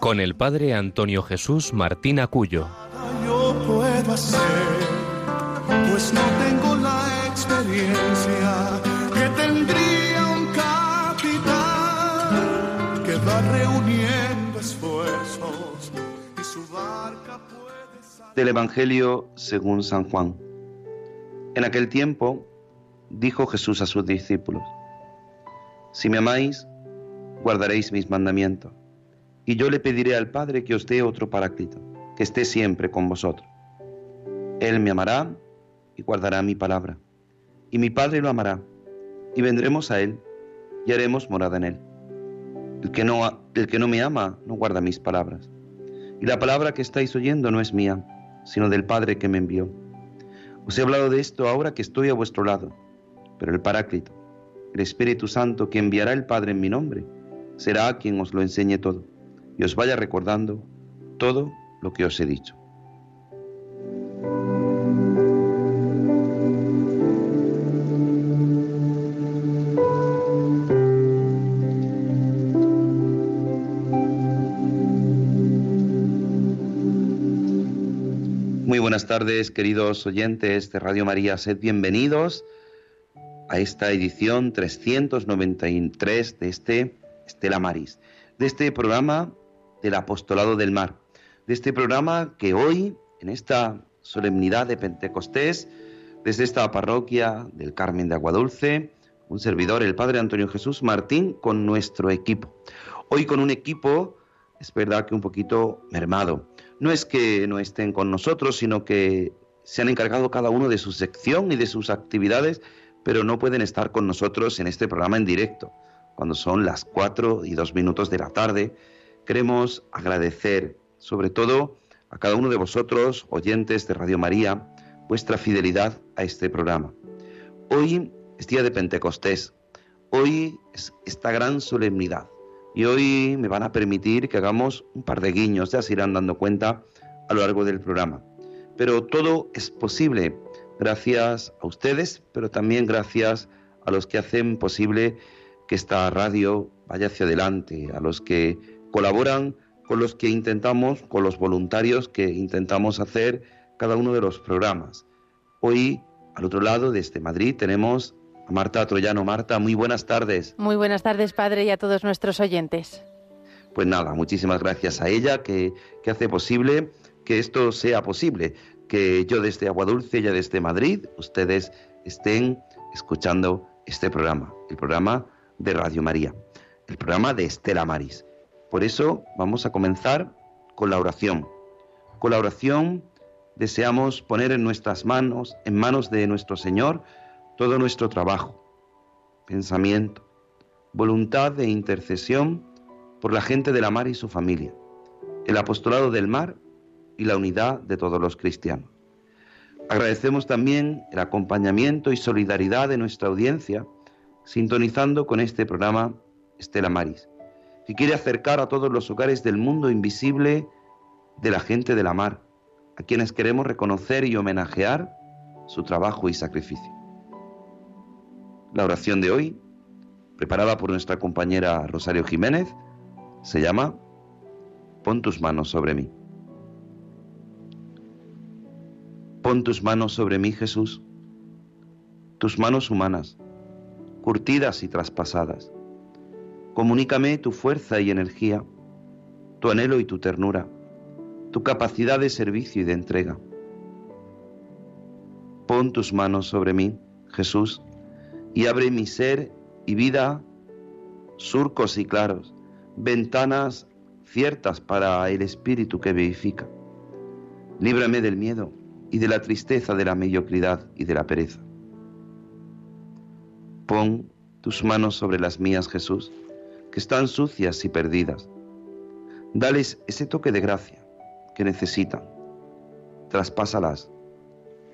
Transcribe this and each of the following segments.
con el padre Antonio Jesús Martín Acuyo. Yo puedo hacer, pues no tengo la experiencia que tendría un capitán que va reuniendo esfuerzos y su barca puede salir. Del Evangelio según San Juan. En aquel tiempo dijo Jesús a sus discípulos, Si me amáis, guardaréis mis mandamientos, y yo le pediré al Padre que os dé otro paráclito, que esté siempre con vosotros. Él me amará y guardará mi palabra, y mi Padre lo amará, y vendremos a Él y haremos morada en Él. El que no, el que no me ama no guarda mis palabras, y la palabra que estáis oyendo no es mía, sino del Padre que me envió. Os he hablado de esto ahora que estoy a vuestro lado, pero el Paráclito, el Espíritu Santo que enviará el Padre en mi nombre, será quien os lo enseñe todo y os vaya recordando todo lo que os he dicho. Muy buenas tardes, queridos oyentes de Radio María. Sed bienvenidos a esta edición 393 de este Estela Maris, de este programa del Apostolado del Mar, de este programa que hoy, en esta solemnidad de Pentecostés, desde esta parroquia del Carmen de Aguadulce, un servidor, el Padre Antonio Jesús Martín, con nuestro equipo. Hoy con un equipo, es verdad que un poquito mermado. No es que no estén con nosotros, sino que se han encargado cada uno de su sección y de sus actividades, pero no pueden estar con nosotros en este programa en directo, cuando son las cuatro y dos minutos de la tarde. Queremos agradecer, sobre todo, a cada uno de vosotros, oyentes de Radio María, vuestra fidelidad a este programa. Hoy es día de Pentecostés, hoy es esta gran solemnidad y hoy me van a permitir que hagamos un par de guiños, ya se irán dando cuenta a lo largo del programa. Pero todo es posible gracias a ustedes, pero también gracias a los que hacen posible que esta radio vaya hacia adelante, a los que colaboran con los que intentamos, con los voluntarios que intentamos hacer cada uno de los programas. Hoy, al otro lado, desde Madrid, tenemos a Marta Troyano. Marta, muy buenas tardes. Muy buenas tardes, padre, y a todos nuestros oyentes. Pues nada, muchísimas gracias a ella que, que hace posible que esto sea posible, que yo desde Aguadulce, ella desde Madrid, ustedes estén escuchando este programa, el programa de Radio María, el programa de Estela Maris. Por eso vamos a comenzar con la oración. Con la oración deseamos poner en nuestras manos, en manos de nuestro Señor, todo nuestro trabajo, pensamiento, voluntad de intercesión por la gente de la mar y su familia, el apostolado del mar y la unidad de todos los cristianos. Agradecemos también el acompañamiento y solidaridad de nuestra audiencia, sintonizando con este programa Estela Maris, que quiere acercar a todos los hogares del mundo invisible de la gente de la mar, a quienes queremos reconocer y homenajear su trabajo y sacrificio. La oración de hoy, preparada por nuestra compañera Rosario Jiménez, se llama Pon tus manos sobre mí. Pon tus manos sobre mí, Jesús, tus manos humanas, curtidas y traspasadas. Comunícame tu fuerza y energía, tu anhelo y tu ternura, tu capacidad de servicio y de entrega. Pon tus manos sobre mí, Jesús, y abre mi ser y vida surcos y claros, ventanas ciertas para el espíritu que vivifica. Líbrame del miedo y de la tristeza de la mediocridad y de la pereza. Pon tus manos sobre las mías, Jesús, que están sucias y perdidas. Dales ese toque de gracia que necesitan. Traspásalas,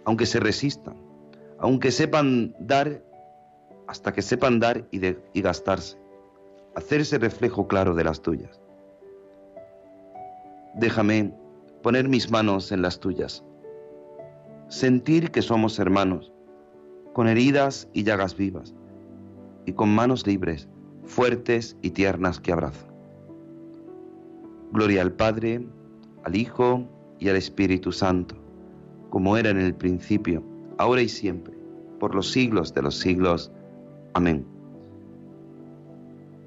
aunque se resistan, aunque sepan dar, hasta que sepan dar y, y gastarse. Hacer ese reflejo claro de las tuyas. Déjame poner mis manos en las tuyas. Sentir que somos hermanos, con heridas y llagas vivas, y con manos libres, fuertes y tiernas que abrazan. Gloria al Padre, al Hijo y al Espíritu Santo, como era en el principio, ahora y siempre, por los siglos de los siglos. Amén.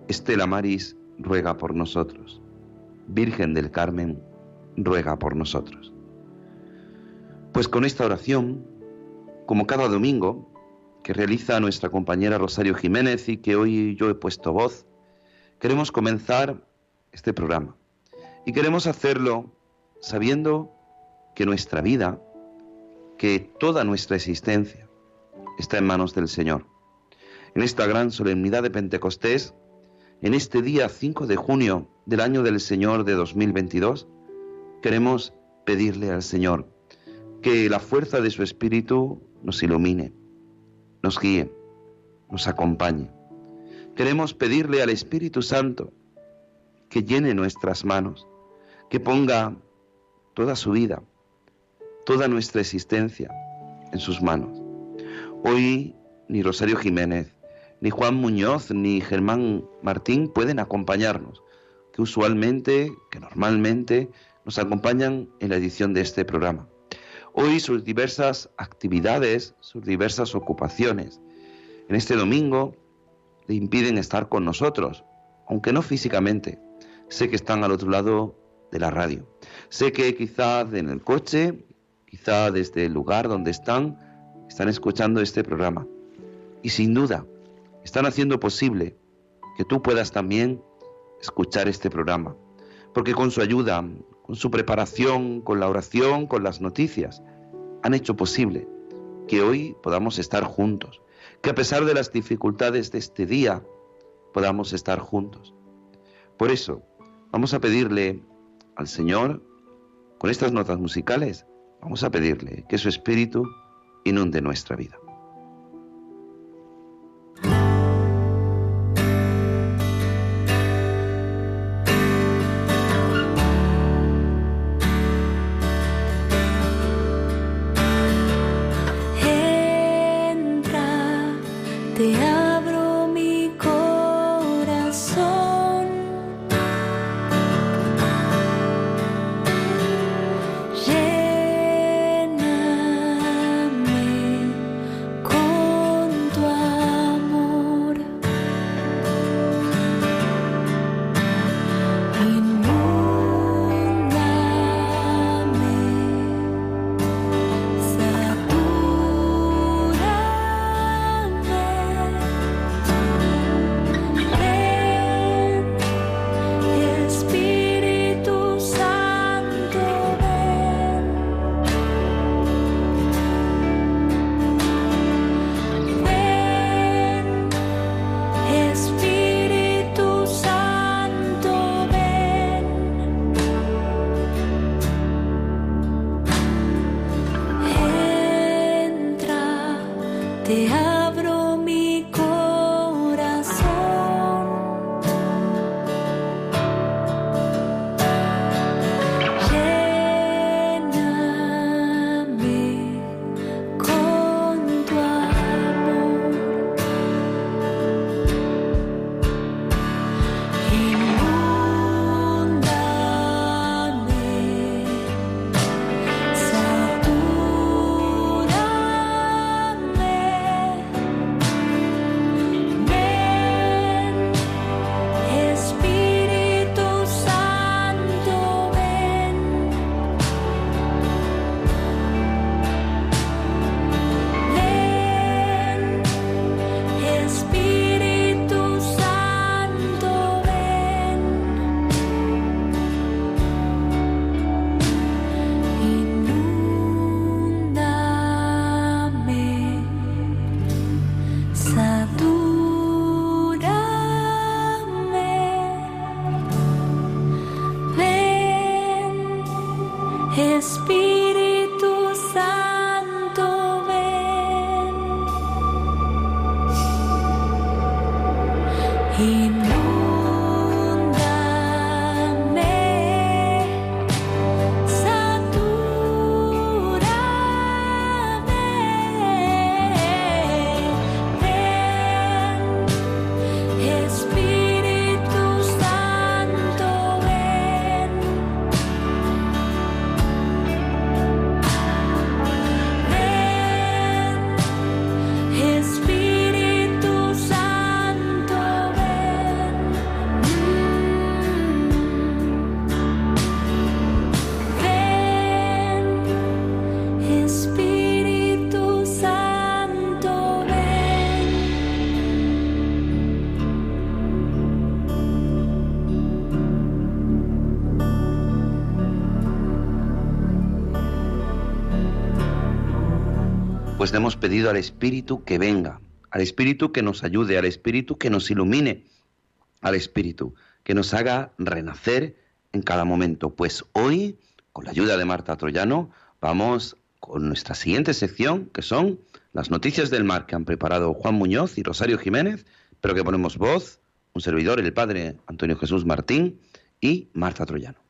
Estela Maris ruega por nosotros. Virgen del Carmen, ruega por nosotros. Pues con esta oración, como cada domingo, que realiza nuestra compañera Rosario Jiménez y que hoy yo he puesto voz, queremos comenzar este programa. Y queremos hacerlo sabiendo que nuestra vida, que toda nuestra existencia está en manos del Señor. En esta gran solemnidad de Pentecostés, en este día 5 de junio del año del Señor de 2022, queremos pedirle al Señor que la fuerza de su Espíritu nos ilumine, nos guíe, nos acompañe. Queremos pedirle al Espíritu Santo que llene nuestras manos, que ponga toda su vida, toda nuestra existencia en sus manos. Hoy ni Rosario Jiménez, ni Juan Muñoz, ni Germán Martín pueden acompañarnos, que usualmente, que normalmente nos acompañan en la edición de este programa. Hoy sus diversas actividades, sus diversas ocupaciones, en este domingo le impiden estar con nosotros, aunque no físicamente. Sé que están al otro lado de la radio. Sé que quizás en el coche, quizá desde el lugar donde están, están escuchando este programa. Y sin duda, están haciendo posible que tú puedas también escuchar este programa. Porque con su ayuda, con su preparación, con la oración, con las noticias, han hecho posible que hoy podamos estar juntos, que a pesar de las dificultades de este día, podamos estar juntos. Por eso, vamos a pedirle al Señor, con estas notas musicales, vamos a pedirle que su Espíritu inunde nuestra vida. Te amo. Le hemos pedido al Espíritu que venga, al Espíritu que nos ayude, al Espíritu que nos ilumine, al Espíritu que nos haga renacer en cada momento. Pues hoy, con la ayuda de Marta Troyano, vamos con nuestra siguiente sección, que son las noticias del mar que han preparado Juan Muñoz y Rosario Jiménez, pero que ponemos voz, un servidor, el padre Antonio Jesús Martín y Marta Troyano.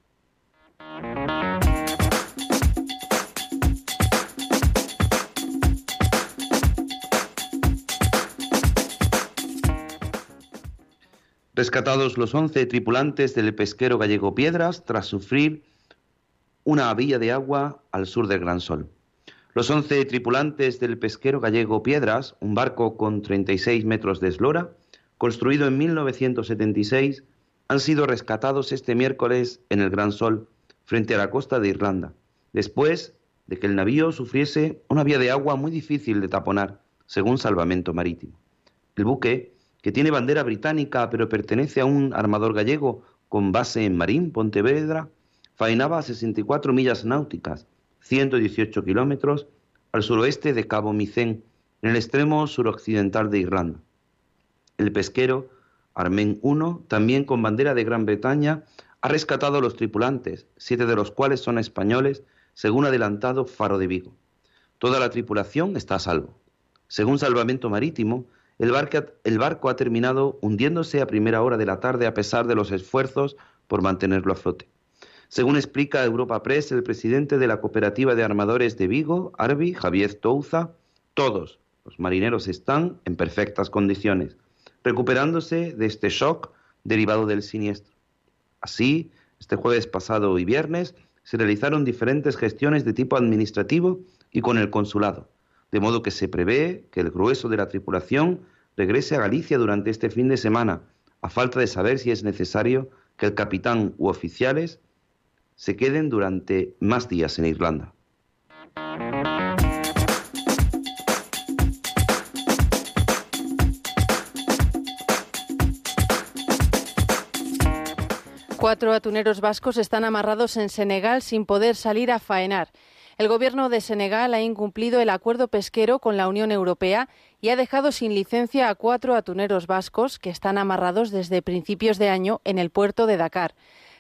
Rescatados los 11 tripulantes del pesquero gallego Piedras tras sufrir una villa de agua al sur del Gran Sol. Los 11 tripulantes del pesquero gallego Piedras, un barco con 36 metros de eslora, construido en 1976, han sido rescatados este miércoles en el Gran Sol, frente a la costa de Irlanda, después de que el navío sufriese una vía de agua muy difícil de taponar, según Salvamento Marítimo. El buque que tiene bandera británica pero pertenece a un armador gallego con base en Marín, Pontevedra, faenaba a 64 millas náuticas, 118 kilómetros, al suroeste de Cabo Micén, en el extremo suroccidental de Irlanda. El pesquero, Armen I, también con bandera de Gran Bretaña, ha rescatado a los tripulantes, siete de los cuales son españoles, según adelantado Faro de Vigo. Toda la tripulación está a salvo. Según Salvamento Marítimo, el barco, ha terminado hundiéndose a primera hora de la tarde a pesar de los esfuerzos por mantenerlo a flote. Según explica Europa Press, el presidente de la cooperativa de armadores de Vigo, Arbi, Javier Touza, todos los marineros están en perfectas condiciones, recuperándose de este shock derivado del siniestro. Así, este jueves pasado y viernes se realizaron diferentes gestiones de tipo administrativo y con el consulado de modo que se prevé que el grueso de la tripulación regrese a Galicia durante este fin de semana, a falta de saber si es necesario que el capitán u oficiales se queden durante más días en Irlanda. Cuatro atuneros vascos están amarrados en Senegal sin poder salir a faenar. El gobierno de Senegal ha incumplido el acuerdo pesquero con la Unión Europea y ha dejado sin licencia a cuatro atuneros vascos que están amarrados desde principios de año en el puerto de Dakar.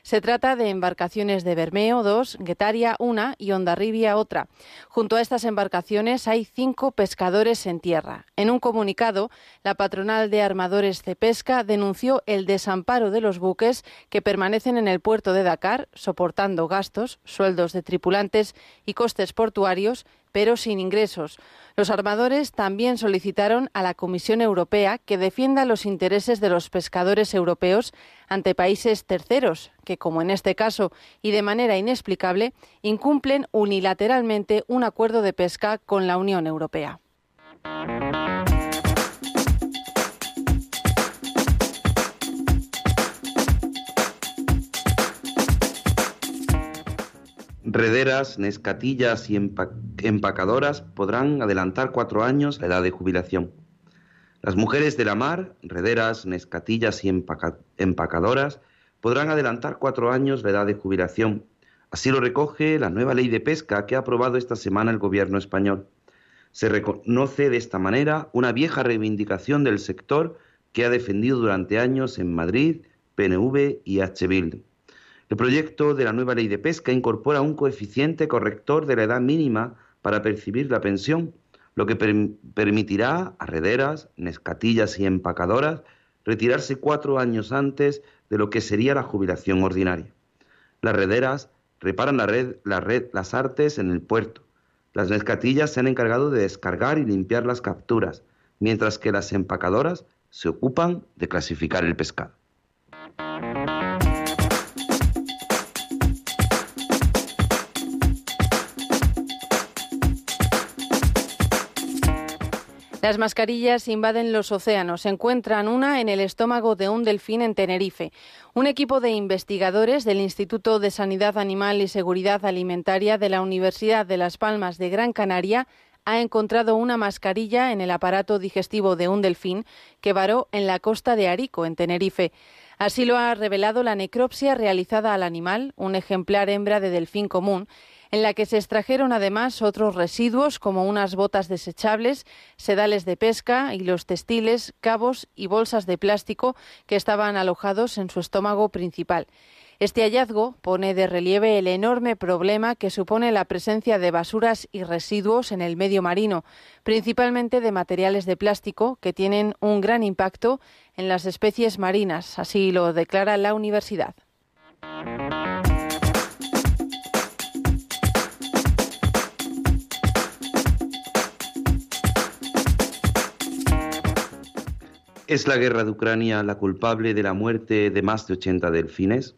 Se trata de embarcaciones de Bermeo 2, Guetaria 1 y Ondarribia otra. Junto a estas embarcaciones hay cinco pescadores en tierra. En un comunicado, la patronal de armadores de pesca denunció el desamparo de los buques que permanecen en el puerto de Dakar, soportando gastos, sueldos de tripulantes y costes portuarios pero sin ingresos. Los armadores también solicitaron a la Comisión Europea que defienda los intereses de los pescadores europeos ante países terceros, que, como en este caso y de manera inexplicable, incumplen unilateralmente un acuerdo de pesca con la Unión Europea. Rederas, nescatillas y empacadoras podrán adelantar cuatro años la edad de jubilación. Las mujeres de la mar, rederas, nescatillas y empacadoras, podrán adelantar cuatro años la edad de jubilación. Así lo recoge la nueva ley de pesca que ha aprobado esta semana el gobierno español. Se reconoce de esta manera una vieja reivindicación del sector que ha defendido durante años en Madrid, PNV y H. El proyecto de la nueva ley de pesca incorpora un coeficiente corrector de la edad mínima para percibir la pensión, lo que permitirá a rederas, nescatillas y empacadoras retirarse cuatro años antes de lo que sería la jubilación ordinaria. Las rederas reparan la red, la red, las artes en el puerto. Las nescatillas se han encargado de descargar y limpiar las capturas, mientras que las empacadoras se ocupan de clasificar el pescado. Las mascarillas invaden los océanos. Encuentran una en el estómago de un delfín en Tenerife. Un equipo de investigadores del Instituto de Sanidad Animal y Seguridad Alimentaria de la Universidad de Las Palmas de Gran Canaria ha encontrado una mascarilla en el aparato digestivo de un delfín que varó en la costa de Arico, en Tenerife. Así lo ha revelado la necropsia realizada al animal, un ejemplar hembra de delfín común, en la que se extrajeron además otros residuos como unas botas desechables, sedales de pesca, hilos textiles, cabos y bolsas de plástico que estaban alojados en su estómago principal. Este hallazgo pone de relieve el enorme problema que supone la presencia de basuras y residuos en el medio marino, principalmente de materiales de plástico que tienen un gran impacto en las especies marinas, así lo declara la universidad. ¿Es la guerra de Ucrania la culpable de la muerte de más de 80 delfines?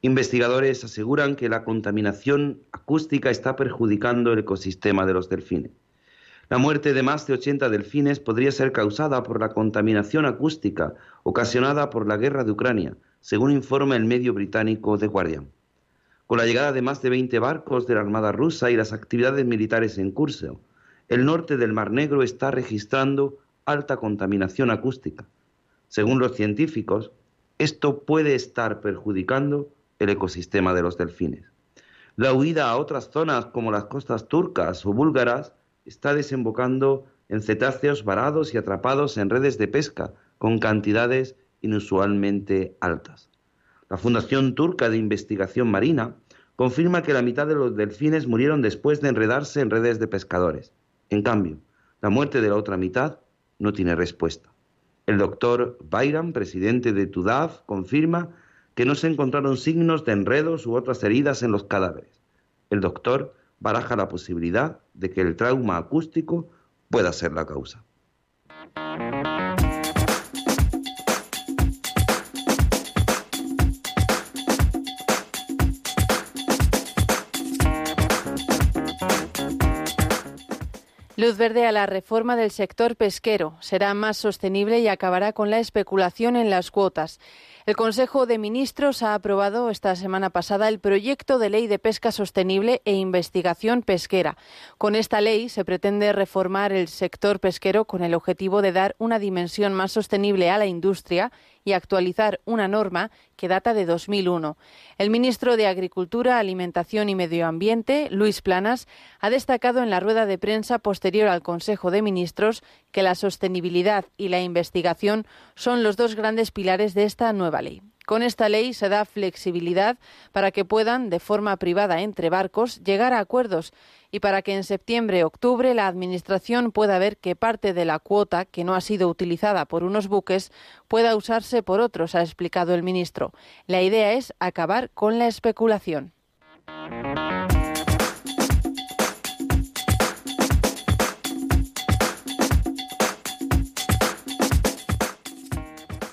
Investigadores aseguran que la contaminación acústica está perjudicando el ecosistema de los delfines. La muerte de más de 80 delfines podría ser causada por la contaminación acústica ocasionada por la guerra de Ucrania, según informa el medio británico The Guardian. Con la llegada de más de 20 barcos de la Armada rusa y las actividades militares en curso, el norte del Mar Negro está registrando alta contaminación acústica. Según los científicos, esto puede estar perjudicando el ecosistema de los delfines. La huida a otras zonas como las costas turcas o búlgaras está desembocando en cetáceos varados y atrapados en redes de pesca con cantidades inusualmente altas. La Fundación Turca de Investigación Marina confirma que la mitad de los delfines murieron después de enredarse en redes de pescadores. En cambio, la muerte de la otra mitad no tiene respuesta. El doctor Bayram, presidente de TUDAF, confirma que no se encontraron signos de enredos u otras heridas en los cadáveres. El doctor baraja la posibilidad de que el trauma acústico pueda ser la causa. Luz verde a la reforma del sector pesquero. Será más sostenible y acabará con la especulación en las cuotas. El Consejo de Ministros ha aprobado esta semana pasada el proyecto de ley de pesca sostenible e investigación pesquera. Con esta ley se pretende reformar el sector pesquero con el objetivo de dar una dimensión más sostenible a la industria y actualizar una norma que data de 2001. El ministro de Agricultura, Alimentación y Medio Ambiente, Luis Planas, ha destacado en la rueda de prensa posterior al Consejo de Ministros que la sostenibilidad y la investigación son los dos grandes pilares de esta nueva ley. Con esta ley se da flexibilidad para que puedan, de forma privada entre barcos, llegar a acuerdos y para que en septiembre-octubre la Administración pueda ver que parte de la cuota que no ha sido utilizada por unos buques pueda usarse por otros, ha explicado el ministro. La idea es acabar con la especulación.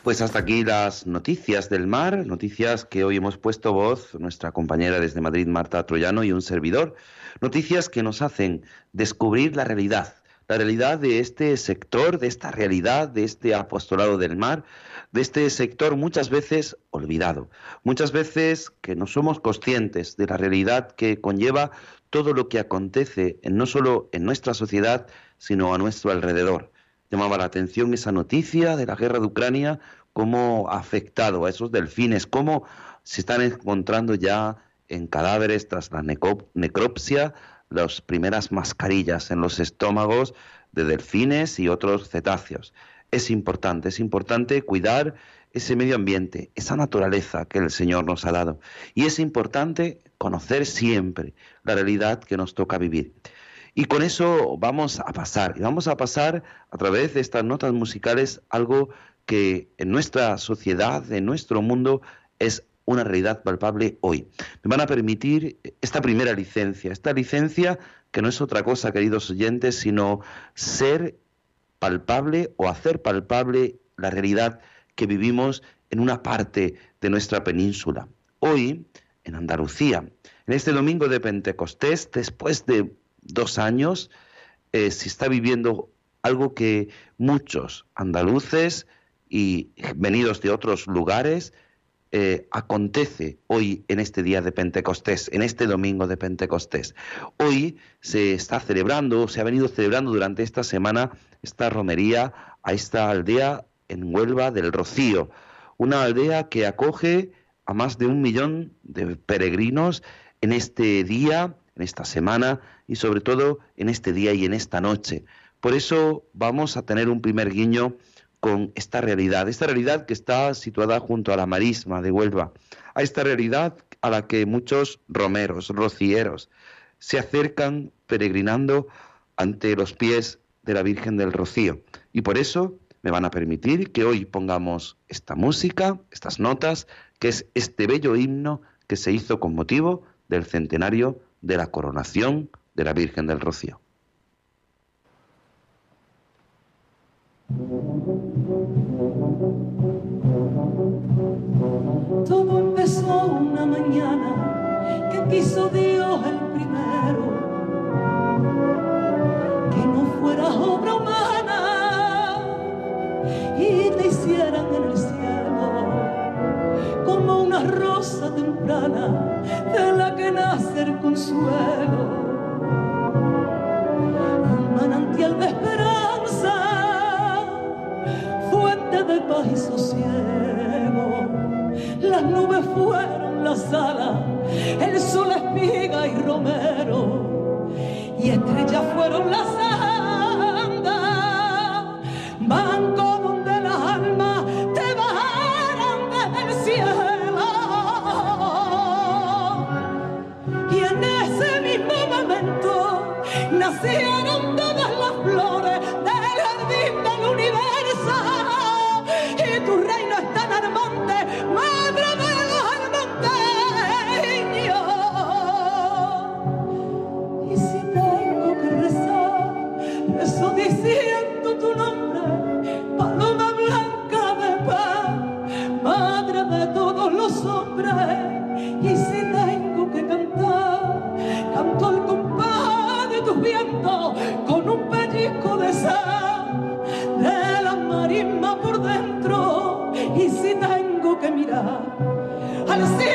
Pues hasta aquí las noticias del mar, noticias que hoy hemos puesto voz nuestra compañera desde Madrid, Marta Troyano, y un servidor. Noticias que nos hacen descubrir la realidad, la realidad de este sector, de esta realidad, de este apostolado del mar, de este sector muchas veces olvidado, muchas veces que no somos conscientes de la realidad que conlleva todo lo que acontece no solo en nuestra sociedad, sino a nuestro alrededor llamaba la atención esa noticia de la guerra de Ucrania, cómo ha afectado a esos delfines, cómo se están encontrando ya en cadáveres tras la necropsia las primeras mascarillas en los estómagos de delfines y otros cetáceos. Es importante, es importante cuidar ese medio ambiente, esa naturaleza que el Señor nos ha dado. Y es importante conocer siempre la realidad que nos toca vivir. Y con eso vamos a pasar, y vamos a pasar a través de estas notas musicales algo que en nuestra sociedad, en nuestro mundo, es una realidad palpable hoy. Me van a permitir esta primera licencia, esta licencia que no es otra cosa, queridos oyentes, sino ser palpable o hacer palpable la realidad que vivimos en una parte de nuestra península. Hoy, en Andalucía, en este domingo de Pentecostés, después de dos años, eh, se está viviendo algo que muchos andaluces y venidos de otros lugares eh, acontece hoy en este día de Pentecostés, en este domingo de Pentecostés. Hoy se está celebrando, se ha venido celebrando durante esta semana esta romería a esta aldea en Huelva del Rocío, una aldea que acoge a más de un millón de peregrinos en este día, en esta semana y sobre todo en este día y en esta noche. Por eso vamos a tener un primer guiño con esta realidad, esta realidad que está situada junto a la marisma de Huelva, a esta realidad a la que muchos romeros, rocieros, se acercan peregrinando ante los pies de la Virgen del Rocío. Y por eso me van a permitir que hoy pongamos esta música, estas notas, que es este bello himno que se hizo con motivo del centenario de la coronación de la Virgen del Rocío. Rosa temprana de la que nace el consuelo, un manantial de esperanza de paz y sosiego. Las nubes fueron la sala, el sol espiga y romero, y estrellas fueron las andas, con un pellizco de sal de la marisma por dentro. Y si tengo que mirar al cielo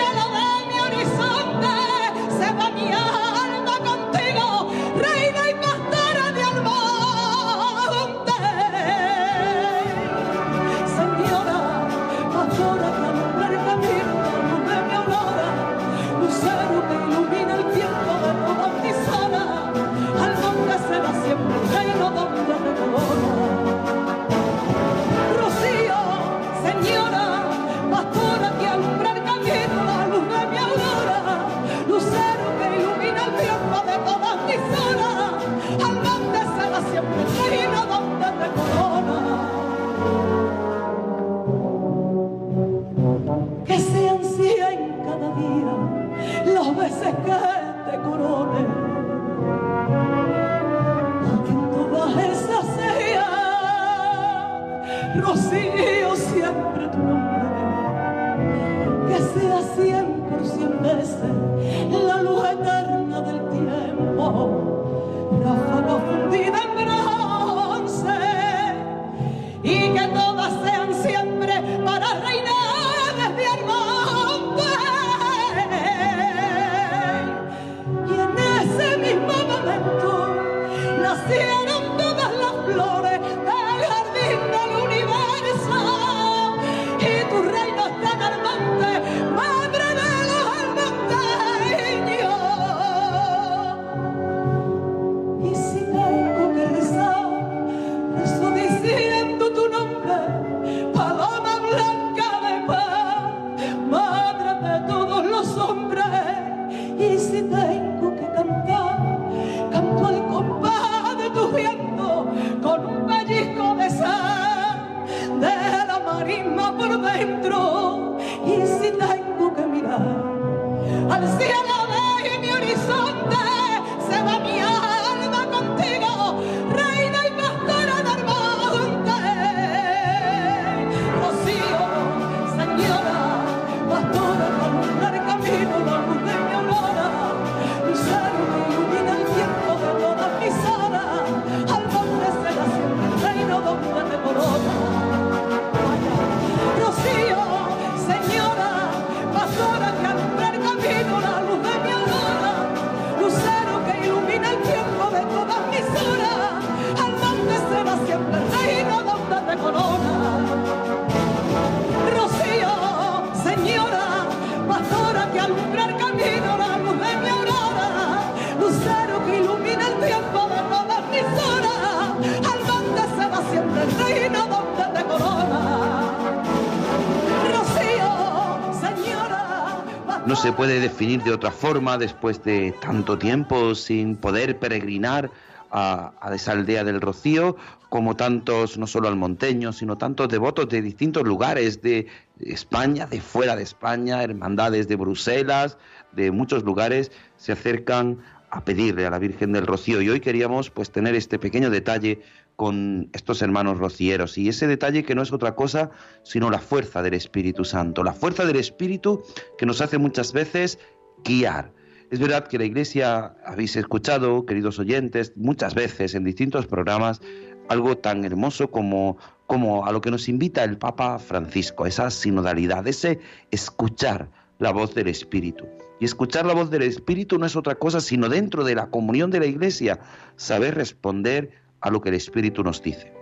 puede definir de otra forma después de tanto tiempo sin poder peregrinar a, esa aldea del Rocío, como tantos, no solo almonteños, sino tantos devotos de distintos lugares de España, de fuera de España, hermandades de Bruselas, de muchos lugares, se acercan a pedirle a la Virgen del Rocío. Y hoy queríamos pues tener este pequeño detalle con estos hermanos rocieros. Y ese detalle que no es otra cosa sino la fuerza del Espíritu Santo, la fuerza del Espíritu que nos hace muchas veces guiar. Es verdad que la Iglesia, habéis escuchado, queridos oyentes, muchas veces en distintos programas, algo tan hermoso como, como a lo que nos invita el Papa Francisco, esa sinodalidad, ese escuchar la voz del Espíritu. Y escuchar la voz del Espíritu no es otra cosa sino dentro de la comunión de la Iglesia, saber responder a lo que el Espíritu nos dice.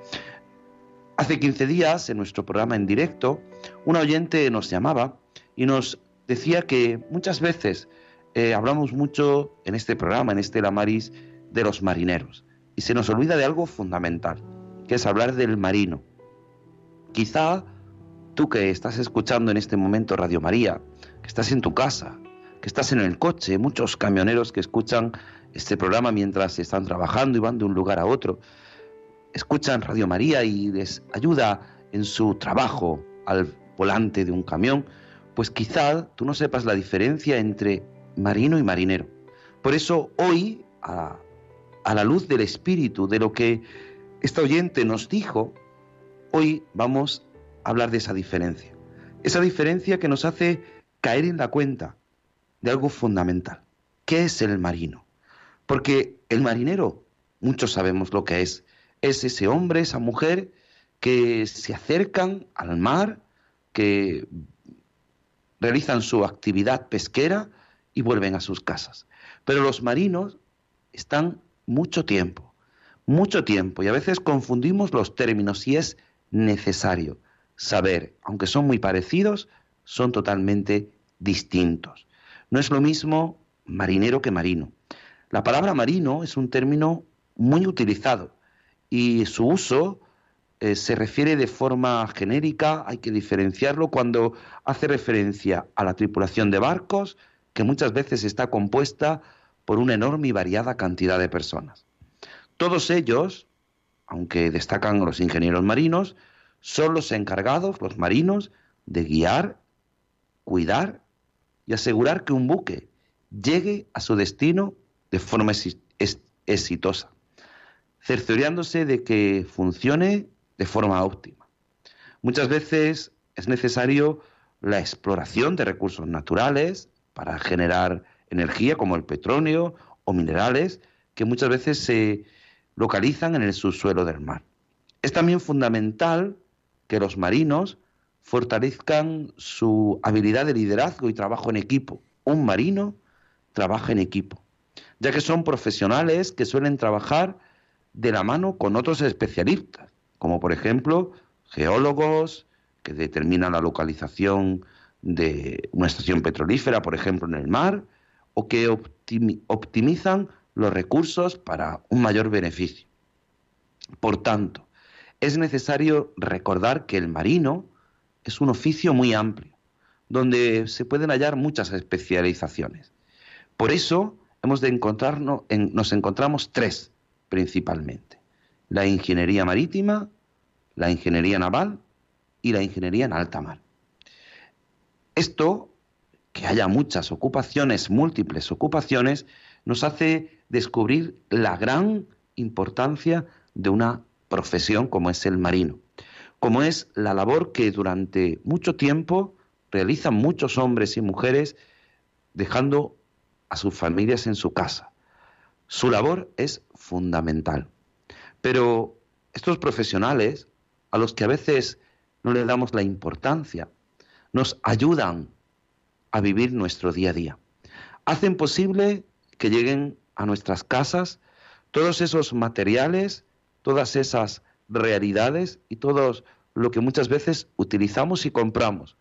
Hace 15 días, en nuestro programa en directo, un oyente nos llamaba y nos decía que muchas veces eh, hablamos mucho en este programa, en este Lamaris, de los marineros. Y se nos olvida de algo fundamental, que es hablar del marino. Quizá tú que estás escuchando en este momento Radio María, que estás en tu casa, que estás en el coche, muchos camioneros que escuchan este programa mientras están trabajando y van de un lugar a otro. Escuchan Radio María y les ayuda en su trabajo al volante de un camión, pues quizá tú no sepas la diferencia entre marino y marinero. Por eso hoy, a, a la luz del Espíritu, de lo que esta oyente nos dijo, hoy vamos a hablar de esa diferencia. Esa diferencia que nos hace caer en la cuenta de algo fundamental. ¿Qué es el marino? Porque el marinero, muchos sabemos lo que es, es ese hombre, esa mujer que se acercan al mar, que realizan su actividad pesquera y vuelven a sus casas. Pero los marinos están mucho tiempo, mucho tiempo, y a veces confundimos los términos y es necesario saber, aunque son muy parecidos, son totalmente distintos. No es lo mismo marinero que marino. La palabra marino es un término muy utilizado y su uso eh, se refiere de forma genérica, hay que diferenciarlo cuando hace referencia a la tripulación de barcos, que muchas veces está compuesta por una enorme y variada cantidad de personas. Todos ellos, aunque destacan los ingenieros marinos, son los encargados, los marinos, de guiar, cuidar y asegurar que un buque llegue a su destino de forma exitosa, cerciorándose de que funcione de forma óptima. Muchas veces es necesario la exploración de recursos naturales para generar energía como el petróleo o minerales que muchas veces se localizan en el subsuelo del mar. Es también fundamental que los marinos fortalezcan su habilidad de liderazgo y trabajo en equipo. Un marino trabaja en equipo ya que son profesionales que suelen trabajar de la mano con otros especialistas, como por ejemplo geólogos que determinan la localización de una estación petrolífera, por ejemplo, en el mar, o que optimizan los recursos para un mayor beneficio. Por tanto, es necesario recordar que el marino es un oficio muy amplio, donde se pueden hallar muchas especializaciones. Por eso, hemos de encontrarnos, nos encontramos tres principalmente. La ingeniería marítima, la ingeniería naval y la ingeniería en alta mar. Esto, que haya muchas ocupaciones, múltiples ocupaciones, nos hace descubrir la gran importancia de una profesión como es el marino, como es la labor que durante mucho tiempo realizan muchos hombres y mujeres dejando a sus familias en su casa. Su labor es fundamental. Pero estos profesionales, a los que a veces no le damos la importancia, nos ayudan a vivir nuestro día a día. Hacen posible que lleguen a nuestras casas todos esos materiales, todas esas realidades y todo lo que muchas veces utilizamos y compramos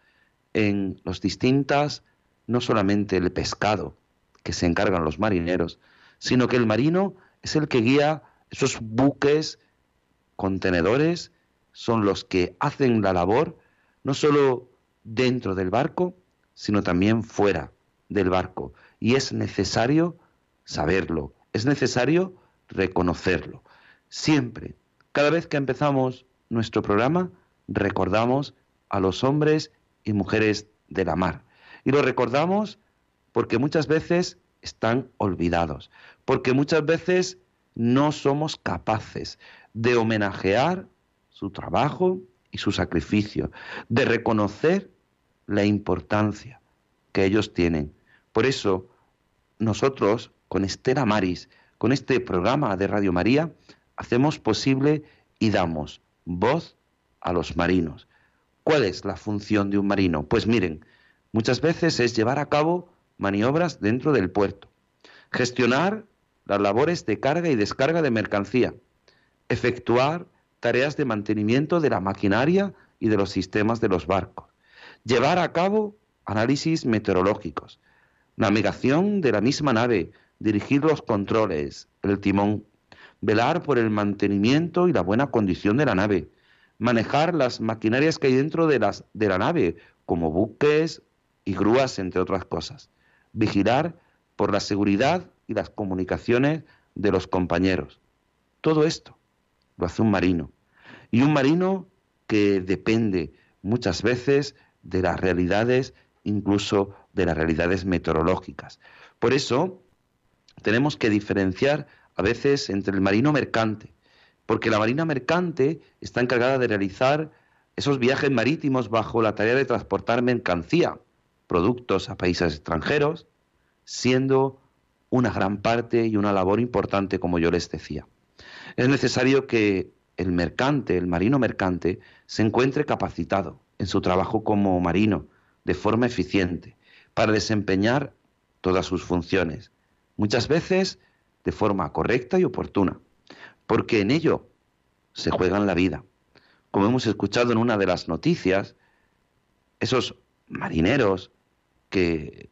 en los distintas, no solamente el pescado, que se encargan los marineros, sino que el marino es el que guía esos buques, contenedores, son los que hacen la labor no solo dentro del barco, sino también fuera del barco y es necesario saberlo, es necesario reconocerlo. Siempre, cada vez que empezamos nuestro programa, recordamos a los hombres y mujeres de la mar. Y lo recordamos porque muchas veces están olvidados, porque muchas veces no somos capaces de homenajear su trabajo y su sacrificio, de reconocer la importancia que ellos tienen. Por eso, nosotros, con Estela Maris, con este programa de Radio María, hacemos posible y damos voz a los marinos. ¿Cuál es la función de un marino? Pues miren, muchas veces es llevar a cabo maniobras dentro del puerto, gestionar las labores de carga y descarga de mercancía, efectuar tareas de mantenimiento de la maquinaria y de los sistemas de los barcos, llevar a cabo análisis meteorológicos, navegación de la misma nave, dirigir los controles, el timón, velar por el mantenimiento y la buena condición de la nave, manejar las maquinarias que hay dentro de, las, de la nave, como buques y grúas, entre otras cosas, vigilar por la seguridad y las comunicaciones de los compañeros. Todo esto lo hace un marino. Y un marino que depende muchas veces de las realidades, incluso de las realidades meteorológicas. Por eso tenemos que diferenciar a veces entre el marino mercante, porque la marina mercante está encargada de realizar esos viajes marítimos bajo la tarea de transportar mercancía, productos a países extranjeros, siendo una gran parte y una labor importante, como yo les decía. Es necesario que el mercante, el marino mercante, se encuentre capacitado en su trabajo como marino de forma eficiente para desempeñar todas sus funciones, muchas veces de forma correcta y oportuna, porque en ello se juegan la vida. Como hemos escuchado en una de las noticias, esos marineros que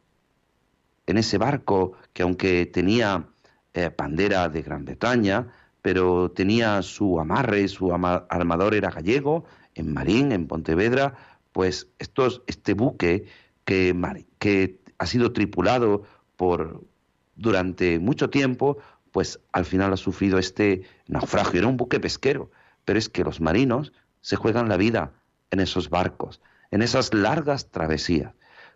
en ese barco que aunque tenía eh, bandera de Gran Bretaña, pero tenía su amarre, su armador era gallego, en Marín, en Pontevedra, pues estos, este buque que, que ha sido tripulado por durante mucho tiempo, pues al final ha sufrido este naufragio. Era un buque pesquero, pero es que los marinos se juegan la vida en esos barcos, en esas largas travesías.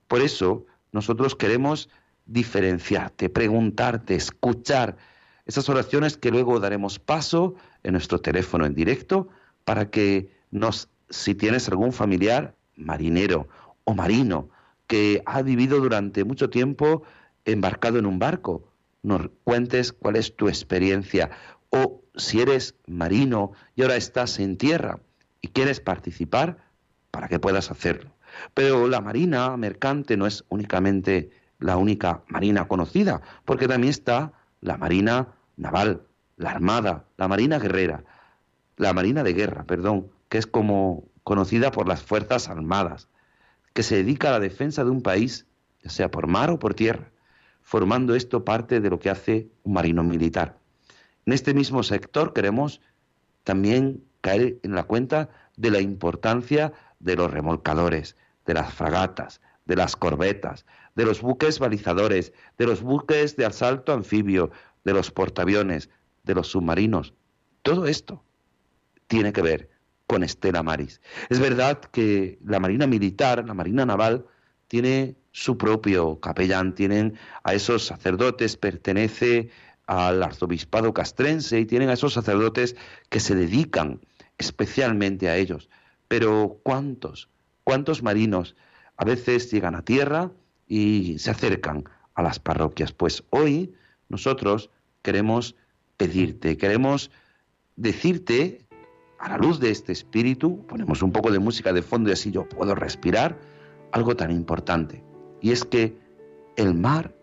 Por eso nosotros queremos diferenciarte, preguntarte, escuchar esas oraciones que luego daremos paso en nuestro teléfono en directo para que nos, si tienes algún familiar marinero o marino que ha vivido durante mucho tiempo embarcado en un barco, nos cuentes cuál es tu experiencia. O si eres marino y ahora estás en tierra y quieres participar para que puedas hacerlo. Pero la marina mercante no es únicamente la única marina conocida, porque también está la marina naval, la armada, la marina guerrera, la marina de guerra, perdón, que es como conocida por las Fuerzas Armadas, que se dedica a la defensa de un país, ya sea por mar o por tierra, formando esto parte de lo que hace un marino militar. En este mismo sector queremos también caer en la cuenta de la importancia de los remolcadores, de las fragatas, de las corbetas, de los buques balizadores, de los buques de asalto anfibio, de los portaaviones, de los submarinos. Todo esto tiene que ver con Estela Maris. Es verdad que la Marina Militar, la Marina Naval, tiene su propio capellán, tienen a esos sacerdotes, pertenece al arzobispado castrense y tienen a esos sacerdotes que se dedican especialmente a ellos. Pero ¿cuántos? ¿Cuántos marinos a veces llegan a tierra y se acercan a las parroquias. Pues hoy nosotros queremos pedirte, queremos decirte, a la luz de este espíritu, ponemos un poco de música de fondo y así yo puedo respirar, algo tan importante. Y es que el mar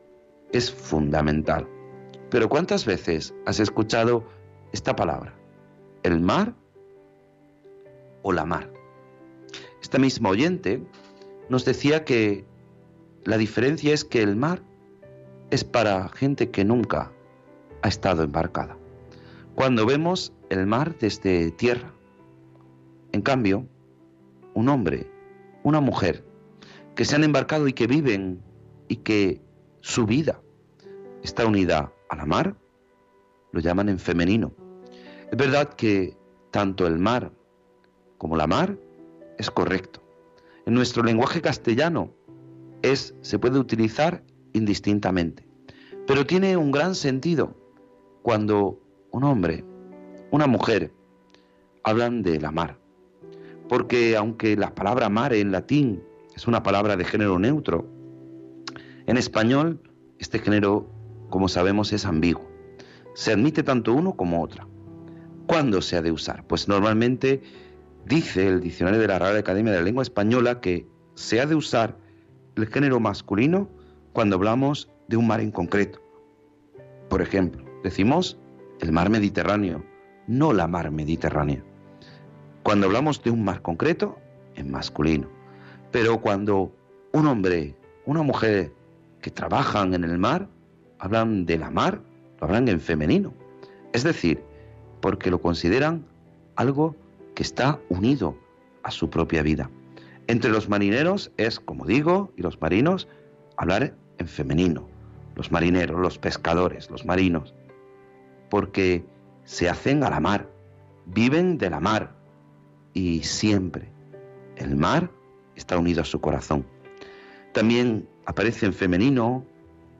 es fundamental. Pero ¿cuántas veces has escuchado esta palabra? ¿El mar o la mar? Esta misma oyente nos decía que la diferencia es que el mar es para gente que nunca ha estado embarcada. Cuando vemos el mar desde tierra, en cambio, un hombre, una mujer, que se han embarcado y que viven y que su vida está unida a la mar, lo llaman en femenino. Es verdad que tanto el mar como la mar es correcto. En nuestro lenguaje castellano es se puede utilizar indistintamente, pero tiene un gran sentido cuando un hombre, una mujer hablan de la mar. Porque aunque la palabra mar en latín es una palabra de género neutro, en español este género, como sabemos, es ambiguo. Se admite tanto uno como otra. ¿Cuándo se ha de usar? Pues normalmente dice el diccionario de la Real Academia de la Lengua Española que se ha de usar el género masculino cuando hablamos de un mar en concreto. Por ejemplo, decimos el mar Mediterráneo, no la mar Mediterránea. Cuando hablamos de un mar concreto, en masculino. Pero cuando un hombre, una mujer que trabajan en el mar, hablan de la mar, lo hablan en femenino. Es decir, porque lo consideran algo que está unido a su propia vida. Entre los marineros es, como digo, y los marinos, hablar en femenino. Los marineros, los pescadores, los marinos. Porque se hacen a la mar, viven de la mar, y siempre el mar está unido a su corazón. También aparece en femenino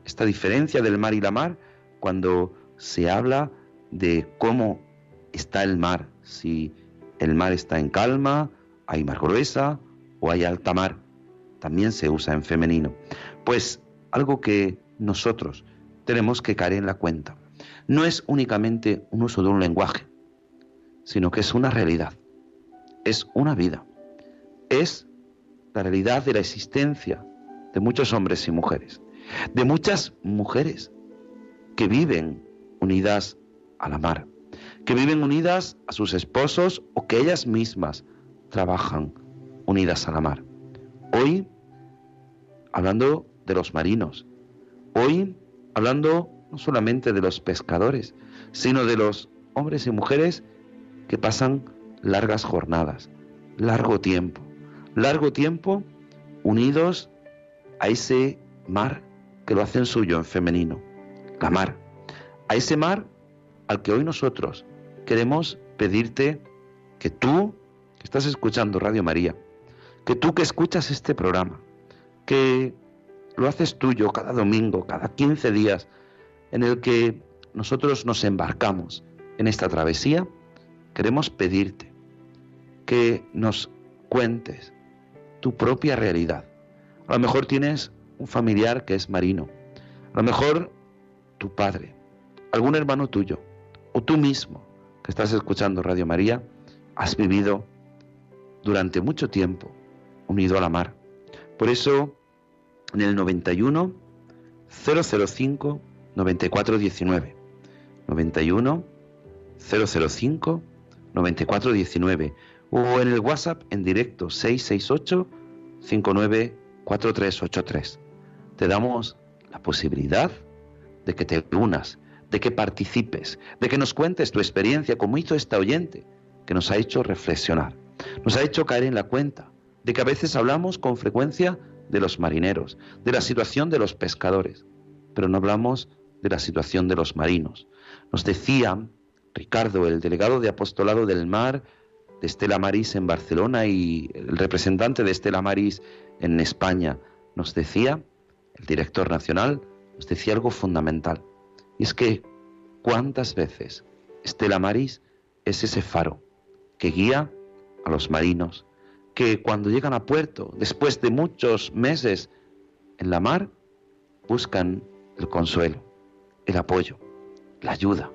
esta diferencia del mar y la mar cuando se habla de cómo está el mar, si el mar está en calma, hay mar gruesa o hay alta mar. También se usa en femenino. Pues algo que nosotros tenemos que caer en la cuenta. No es únicamente un uso de un lenguaje, sino que es una realidad es una vida. Es la realidad de la existencia de muchos hombres y mujeres, de muchas mujeres que viven unidas a la mar, que viven unidas a sus esposos o que ellas mismas trabajan unidas a la mar. Hoy, hablando de los marinos, hoy hablando no solamente de los pescadores, sino de los hombres y mujeres que pasan largas jornadas, largo tiempo, largo tiempo unidos a ese mar que lo hacen suyo en femenino, la mar, a ese mar al que hoy nosotros queremos pedirte que tú, que estás escuchando Radio María, que tú que escuchas este programa, que lo haces tuyo cada domingo, cada 15 días, en el que nosotros nos embarcamos en esta travesía, queremos pedirte que nos cuentes tu propia realidad. A lo mejor tienes un familiar que es marino, a lo mejor tu padre, algún hermano tuyo, o tú mismo que estás escuchando Radio María, has vivido durante mucho tiempo unido a la mar. Por eso, en el 91 005 9419 91 005 9419 o en el WhatsApp en directo 668 594383. Te damos la posibilidad de que te unas, de que participes, de que nos cuentes tu experiencia como hizo esta oyente que nos ha hecho reflexionar, nos ha hecho caer en la cuenta de que a veces hablamos con frecuencia de los marineros, de la situación de los pescadores, pero no hablamos de la situación de los marinos. Nos decía Ricardo, el delegado de apostolado del mar de Estela Maris en Barcelona y el representante de Estela Maris en España, nos decía, el director nacional, nos decía algo fundamental. Y es que cuántas veces Estela Maris es ese faro que guía a los marinos, que cuando llegan a puerto, después de muchos meses en la mar, buscan el consuelo, el apoyo, la ayuda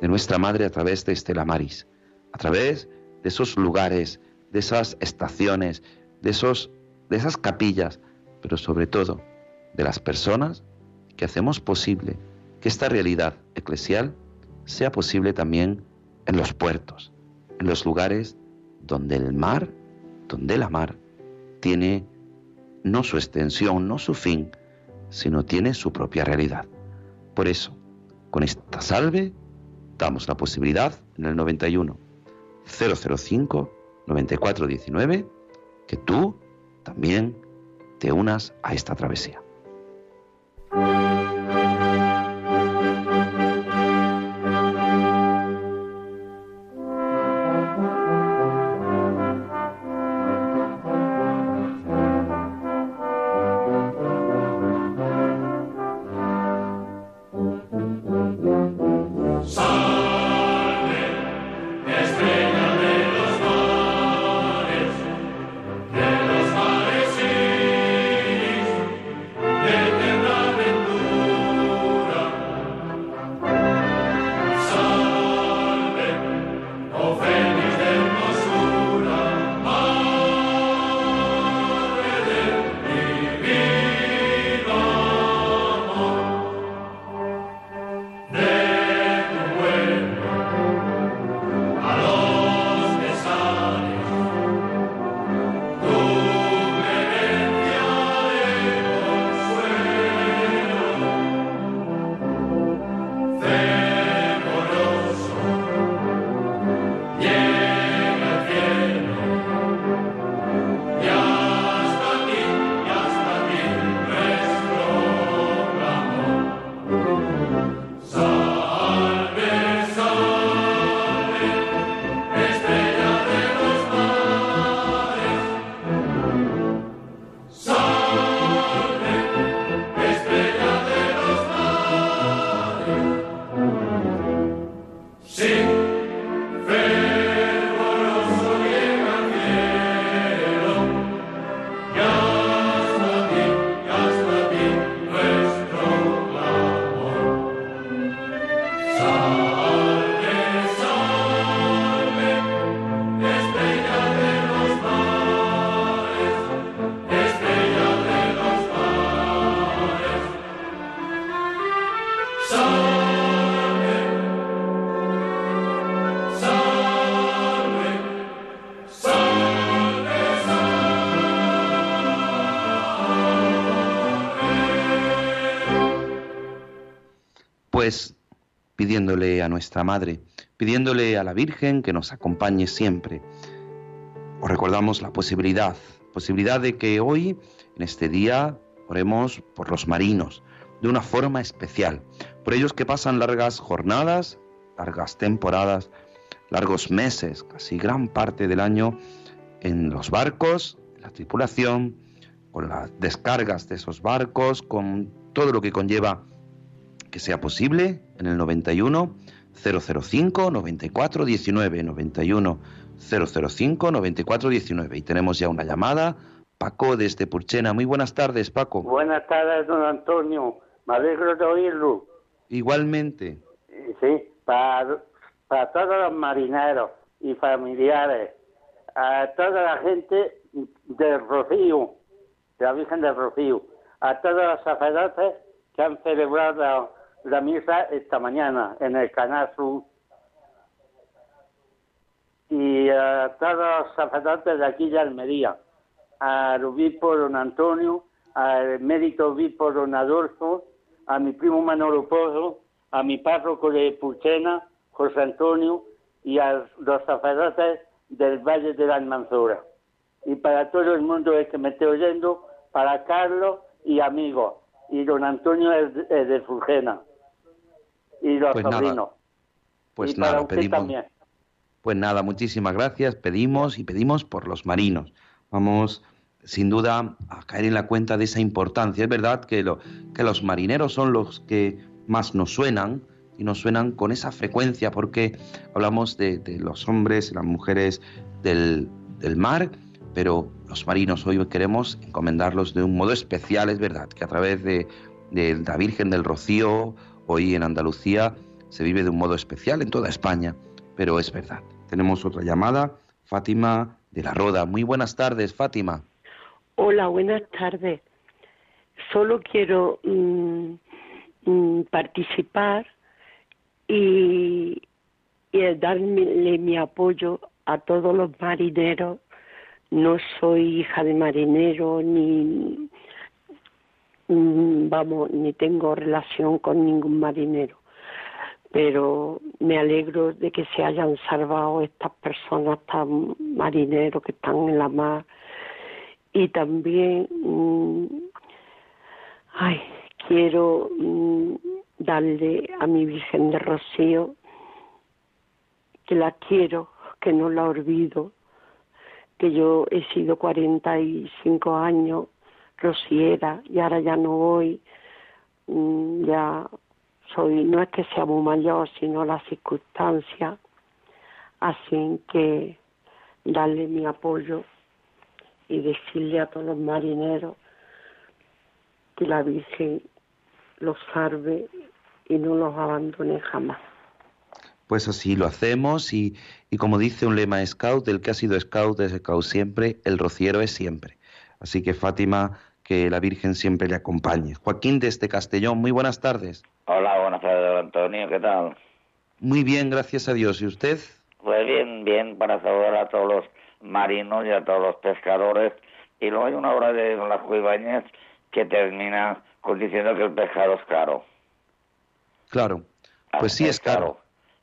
de nuestra Madre a través de Estela Maris, a través de esos lugares, de esas estaciones, de, esos, de esas capillas, pero sobre todo de las personas que hacemos posible que esta realidad eclesial sea posible también en los puertos, en los lugares donde el mar, donde la mar tiene no su extensión, no su fin, sino tiene su propia realidad. Por eso, con esta salve, damos la posibilidad en el 91 005 9419 que tú también te unas a esta travesía. Nuestra Madre, pidiéndole a la Virgen que nos acompañe siempre. Os recordamos la posibilidad, posibilidad de que hoy, en este día, oremos por los marinos, de una forma especial, por ellos que pasan largas jornadas, largas temporadas, largos meses, casi gran parte del año, en los barcos, en la tripulación, con las descargas de esos barcos, con todo lo que conlleva que sea posible en el 91 005 94 19 91 005 94 19 y tenemos ya una llamada Paco desde Purchena. Muy buenas tardes, Paco. Buenas tardes, don Antonio. Me alegro de oírlo. Igualmente. Sí, para, para todos los marineros y familiares, a toda la gente del Rocío, de la Virgen del Rocío, a todos los sacerdotes que han celebrado la, misa esta mañana en el Canal Sur. Y a todos los sacerdotes de aquí de Almería, al obispo don Antonio, al médico obispo don Adolfo, a mi primo Manolo Pozo, a mi párroco de Puchena, José Antonio, y a los sacerdotes del Valle de la Almanzora. Y para todo el mundo que me esté oyendo, para Carlos y amigos, y don Antonio es de, Fulgena, y los Pues sobrinos. nada. Pues y para nada, usted pedimos. también. Pues nada, muchísimas gracias. Pedimos y pedimos por los marinos. Vamos, sin duda, a caer en la cuenta de esa importancia. Es verdad que, lo, que los marineros son los que más nos suenan y nos suenan con esa frecuencia porque hablamos de, de los hombres y las mujeres del, del mar, pero los marinos hoy queremos encomendarlos de un modo especial. Es verdad que a través de, de la Virgen del Rocío, hoy en Andalucía, se vive de un modo especial en toda España, pero es verdad. Tenemos otra llamada, Fátima de la Roda. Muy buenas tardes, Fátima. Hola, buenas tardes. Solo quiero mm, mm, participar y, y darle mi apoyo a todos los marineros. No soy hija de marinero ni vamos ni tengo relación con ningún marinero, pero me alegro de que se hayan salvado estas personas tan marineros que están en la mar. Y también mm, ay quiero mm, darle a mi Virgen de Rocío que la quiero que no la olvido que yo he sido 45 años rociera y ahora ya no voy mm, ya soy no es que sea muy mayor sino las circunstancias así que darle mi apoyo y decirle a todos los marineros que la Virgen los salve y no los abandone jamás. Pues así lo hacemos y, y como dice un lema scout, el que ha sido scout es scout siempre, el rociero es siempre. Así que Fátima, que la Virgen siempre le acompañe. Joaquín desde Castellón, muy buenas tardes. Hola, buenas tardes, don Antonio, ¿qué tal? Muy bien, gracias a Dios. ¿Y usted? Pues bien, bien, para saludar a todos los marinos y a todos los pescadores. Y luego hay una obra de don Lajo Ibáñez que termina con diciendo que el pescado es caro. Claro, pues sí es caro.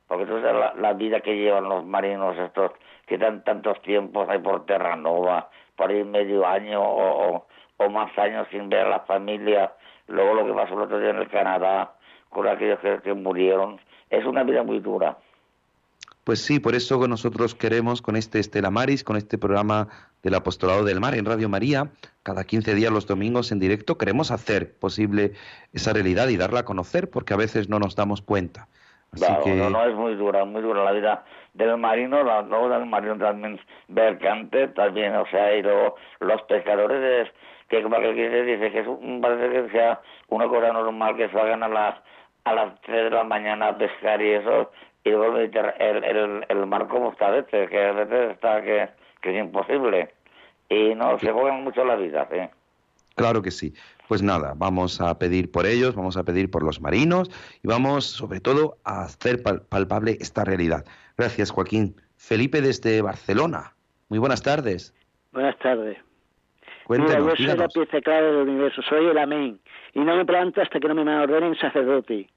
Porque sabes la, la vida que llevan los marinos estos que dan tantos tiempos ahí por Terranova, por ahí medio año o, o, más años sin ver a la familia. Luego lo que pasó el otro día en el Canadá con aquellos que, que murieron. Es una vida muy dura. Pues sí, por eso nosotros queremos con este Estela Maris, con este programa del Apostolado del Mar en Radio María, cada 15 días los domingos en directo, queremos hacer posible esa realidad y darla a conocer, porque a veces no nos damos cuenta. Así Claro, que no, no es muy dura, muy dura la vida del marino, la, luego del marino también mercante, también, o sea, y luego los pescadores, es, que como que dice, que es un, parece que sea una cosa normal que salgan a las a las 3 de la mañana a pescar y eso, y luego el, el, el, mar como está a veces, que a veces está que, que es imposible. Y no, se juegan mucho la vida, ¿sí? Claro que sí. Pues nada, vamos a pedir por ellos, vamos a pedir por los marinos y vamos sobre todo a hacer pal- palpable esta realidad. Gracias, Joaquín. Felipe desde Barcelona. Muy buenas tardes. Buenas tardes. Cuéntenos, Mira, yo soy la pieza clave del universo, soy el amén. Y no me planto hasta que no me ordenen sacerdote.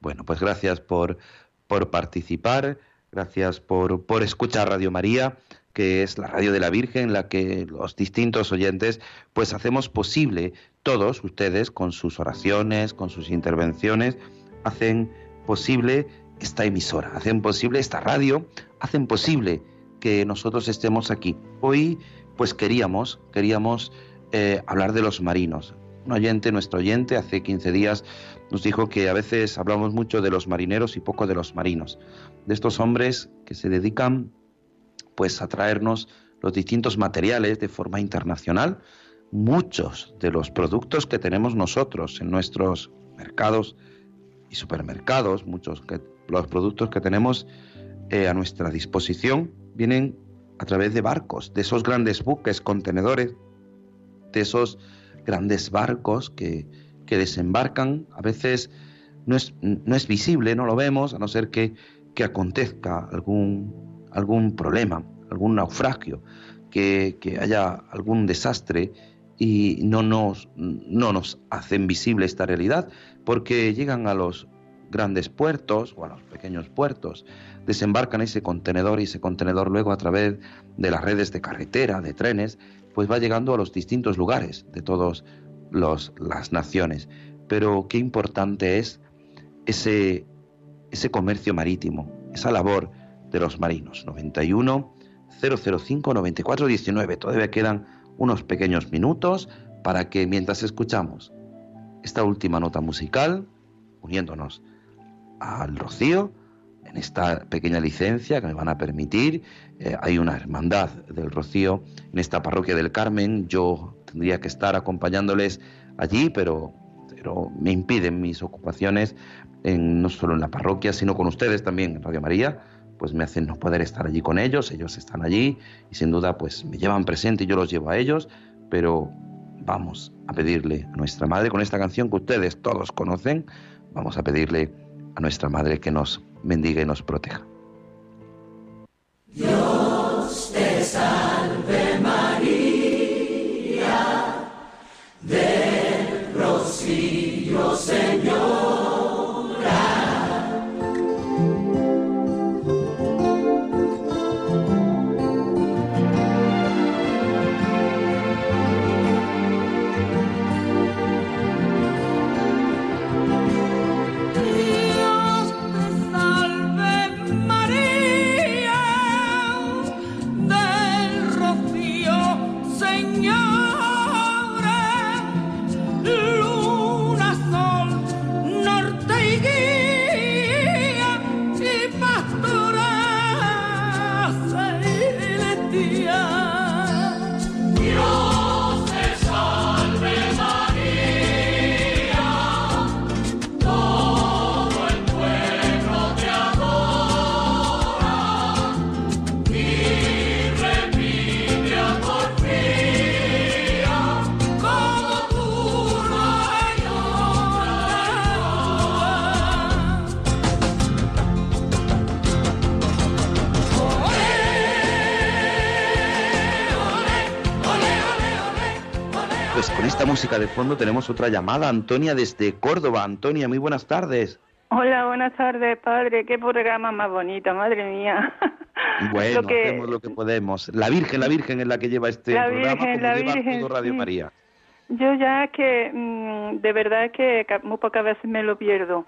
Bueno, pues gracias por, por participar, gracias por, por escuchar Radio María, que es la radio de la Virgen, en la que los distintos oyentes, pues hacemos posible, todos ustedes, con sus oraciones, con sus intervenciones, hacen posible esta emisora, hacen posible esta radio, hacen posible que nosotros estemos aquí. Hoy, pues queríamos, queríamos eh, hablar de los marinos. Un oyente, nuestro oyente, hace 15 días nos dijo que a veces hablamos mucho de los marineros y poco de los marinos, de estos hombres que se dedican pues a traernos los distintos materiales de forma internacional, muchos de los productos que tenemos nosotros en nuestros mercados y supermercados, muchos que los productos que tenemos eh, a nuestra disposición vienen a través de barcos, de esos grandes buques, contenedores, de esos grandes barcos que, que desembarcan, a veces no es, no es, visible, no lo vemos, a no ser que, que acontezca algún, algún problema, algún naufragio, que, que, haya algún desastre y no nos, no nos hacen visible esta realidad, porque llegan a los grandes puertos o a los pequeños puertos, desembarcan ese contenedor y ese contenedor luego a través de las redes de carretera, de trenes, pues va llegando a los distintos lugares de todas las naciones. Pero qué importante es ese, ese comercio marítimo, esa labor de los marinos. 91 005 94 19. Todavía quedan unos pequeños minutos para que mientras escuchamos esta última nota musical, uniéndonos al Rocío, en esta pequeña licencia que me van a permitir. Eh, hay una hermandad del Rocío en esta parroquia del Carmen. Yo tendría que estar acompañándoles allí, pero, me impiden mis ocupaciones, en, no solo en la parroquia, sino con ustedes también en Radio María. Pues me hacen no poder estar allí con ellos, ellos están allí y sin duda pues me llevan presente y yo los llevo a ellos, pero vamos a pedirle a nuestra Madre con esta canción que ustedes todos conocen, vamos a pedirle a nuestra Madre que nos bendiga y nos proteja. Dios te salve María, del rocío Señor. Música de fondo tenemos otra llamada, Antonia desde Córdoba. Antonia, muy buenas tardes. Hola, buenas tardes, padre. Qué programa más bonito, madre mía. Bueno, hacemos lo que podemos. La Virgen, la Virgen es la que lleva este la programa, Virgen, como la lleva Virgen, todo Radio sí. María. Yo ya que, mm, de verdad que muy pocas veces me lo pierdo.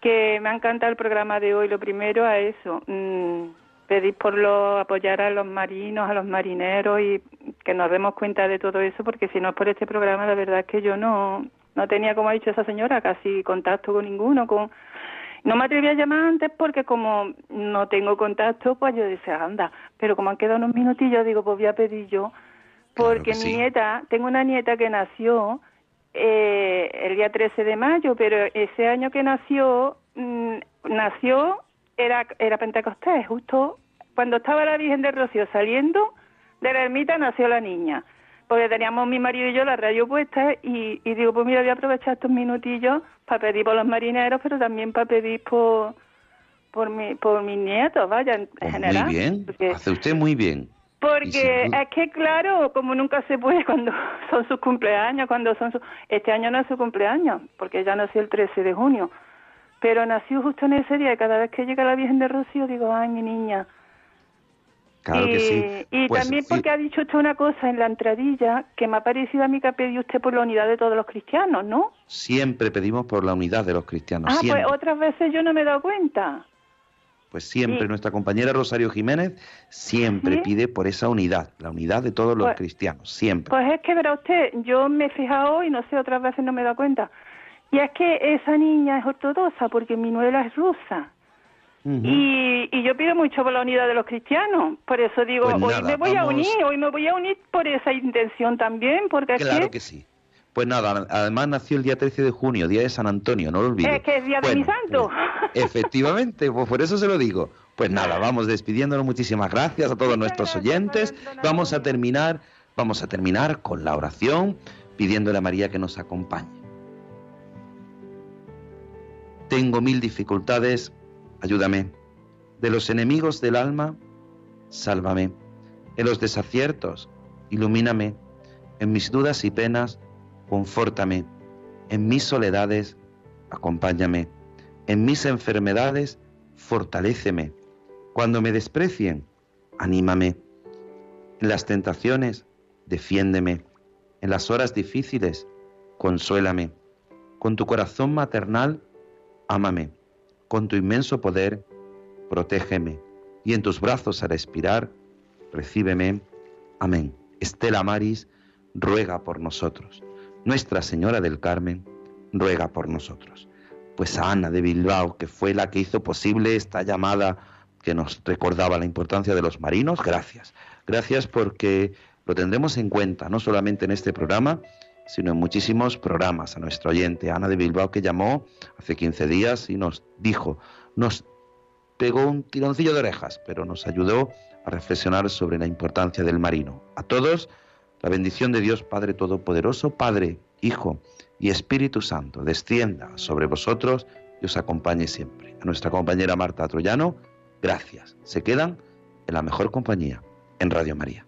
Que me ha encantado el programa de hoy. Lo primero a eso, mm, pedir por lo, apoyar a los marinos, a los marineros y que nos demos cuenta de todo eso, porque si no es por este programa, la verdad es que yo no, no tenía, como ha dicho esa señora, casi contacto con ninguno, con no me atreví a llamar antes porque como no tengo contacto, pues yo decía, anda, pero como han quedado unos minutillos, digo, pues voy a pedir yo, porque sí. mi nieta, tengo una nieta que nació eh, el día 13 de mayo, pero ese año que nació, mm, nació, era, era Pentecostés, justo cuando estaba la Virgen del Rocío saliendo de la ermita nació la niña. Porque teníamos mi marido y yo la radio puesta y, y digo, pues mira, voy a aprovechar estos minutillos para pedir por los marineros, pero también para pedir por por mi, por mis nietos, vaya, en Pues general. muy bien, Porque, hace usted muy bien. Porque es que, claro, como nunca se puede cuando son sus cumpleaños, cuando son sus... Este año no es su cumpleaños, porque ella nació el 13 de junio. Pero nació justo en ese día y cada vez que llega la Virgen de Rocío digo, ay, mi niña. Claro y, que sí. Y Pues, también porque ha dicho usted una cosa en la entradilla que me ha parecido a mí que ha pedido usted por la unidad de todos los cristianos, ¿no? Siempre pedimos por la unidad de los cristianos. ah, siempre. pues otras veces yo no me he dado cuenta. Pues siempre, Sí. nuestra compañera Rosario Jiménez siempre ¿Sí? pide por esa unidad, la unidad de todos los Pues- cristianos, siempre. Pues es que verá usted, yo me he fijado y no sé, otras veces no me he dado cuenta. Y es que esa niña es ortodoxa porque mi nuera es rusa. Y, y yo pido mucho por la unidad de los cristianos. Por eso digo, Pues hoy nada, me voy a vamos- unir, hoy me voy a unir por esa intención también, porque es Claro que, que sí. Pues nada, además nació el día 13 de junio, día de San Antonio, no lo olvides. es, que es día de mi santo. pues, efectivamente, pues por eso se lo digo. Pues nada, vamos despidiéndonos. Muchísimas gracias a todos nuestros oyentes. Vamos a terminar, vamos a terminar con la oración, pidiéndole a María que nos acompañe. Tengo mil dificultades, ayúdame. De los enemigos del alma, sálvame. En los desaciertos, ilumíname. En mis dudas y penas, confórtame. En mis soledades, acompáñame. En mis enfermedades, fortaléceme. Cuando me desprecien, anímame. En las tentaciones, defiéndeme. En las horas difíciles, consuélame. Con tu corazón maternal, ámame. Con tu inmenso poder, protégeme. Y en tus brazos al expirar, recíbeme. Amén. Estela Maris, ruega por nosotros. Nuestra Señora del Carmen, ruega por nosotros. Pues a Ana de Bilbao, que fue la que hizo posible esta llamada que nos recordaba la importancia de los marinos, gracias. Gracias porque lo tendremos en cuenta, no solamente en este programa, sino en muchísimos programas. A nuestro oyente, Ana de Bilbao, que llamó hace 15 días y nos dijo, nos pegó un tironcillo de orejas, pero nos ayudó a reflexionar sobre la importancia del marino. A todos, la bendición de Dios Padre Todopoderoso, Padre, Hijo y Espíritu Santo, descienda sobre vosotros y os acompañe siempre. A nuestra compañera Marta Troyano, gracias. Se quedan en la mejor compañía, en Radio María.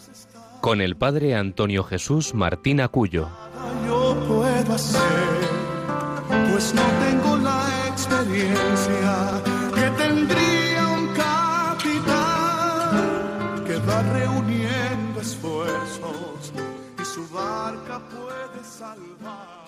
con el padre Antonio Jesús Martín Acuyo. yo puedo hacer, pues no tengo la experiencia que tendría un capitán que va reuniendo esfuerzos y su barca puede salvar.